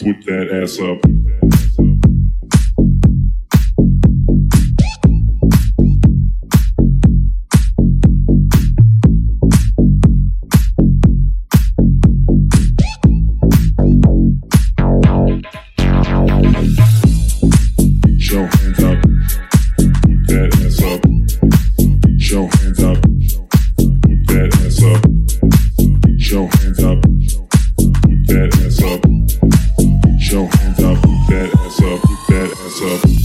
Put that ass up. Put that ass up, put that your hands up, put that ass up, eat your hands up, put that ass up, get your hands up. Put that ass up. Your hands up. Put that ass up. Put that ass up.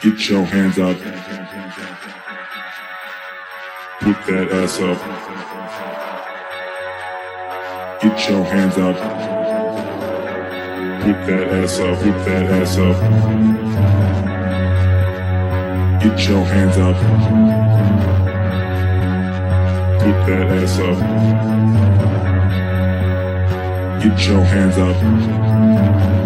Get your hands up. Put that ass up. Get your hands up. Put that ass up. Put that ass up. Get your hands up. Put that ass up. Get your hands up.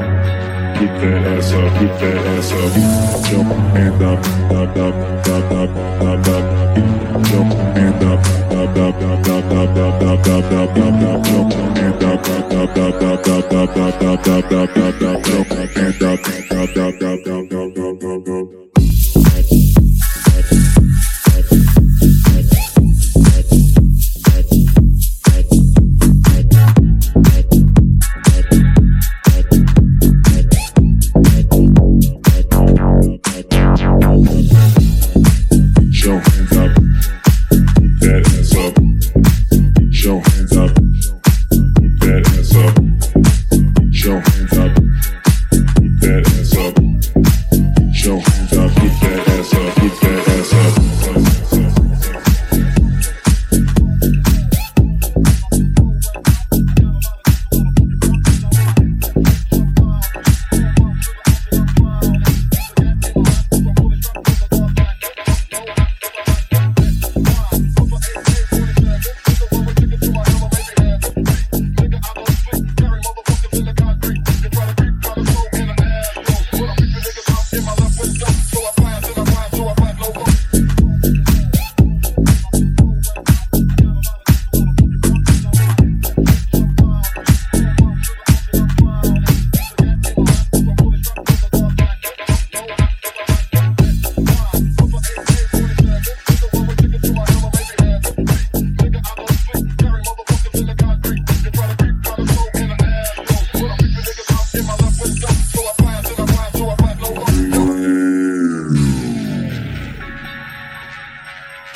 Put that ass up, put that ass up. Get your hand up, up, up, up, up, up, up. Get your hand up, up, up, up, up, up, up, up, up, up, up, up. Your hand up, up, up, up, up, up, up, up, up, up, up, up, up. Up, up, up, up, up, up, up, up,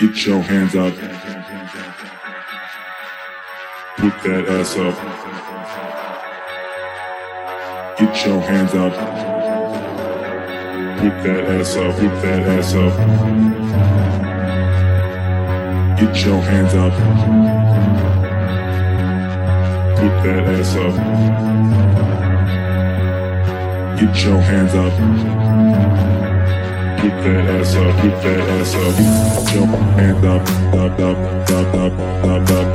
Get your hands up. Put that ass up. Get your hands up. Put that ass up. Put that ass up. Get your hands up. Put that ass up. Get your hands up. Keep that ass up, keep that ass up. Jump and up, up, up, up, up, up, up.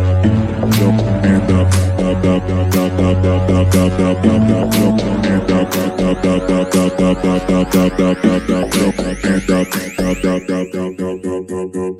Jump and up, up, up, up, up, up, up, up, up, up, up, up. Jump and up, up, up, up, up, up, up, up, up, up, up, up, up, up. Jump and up, up, up, up, up, up.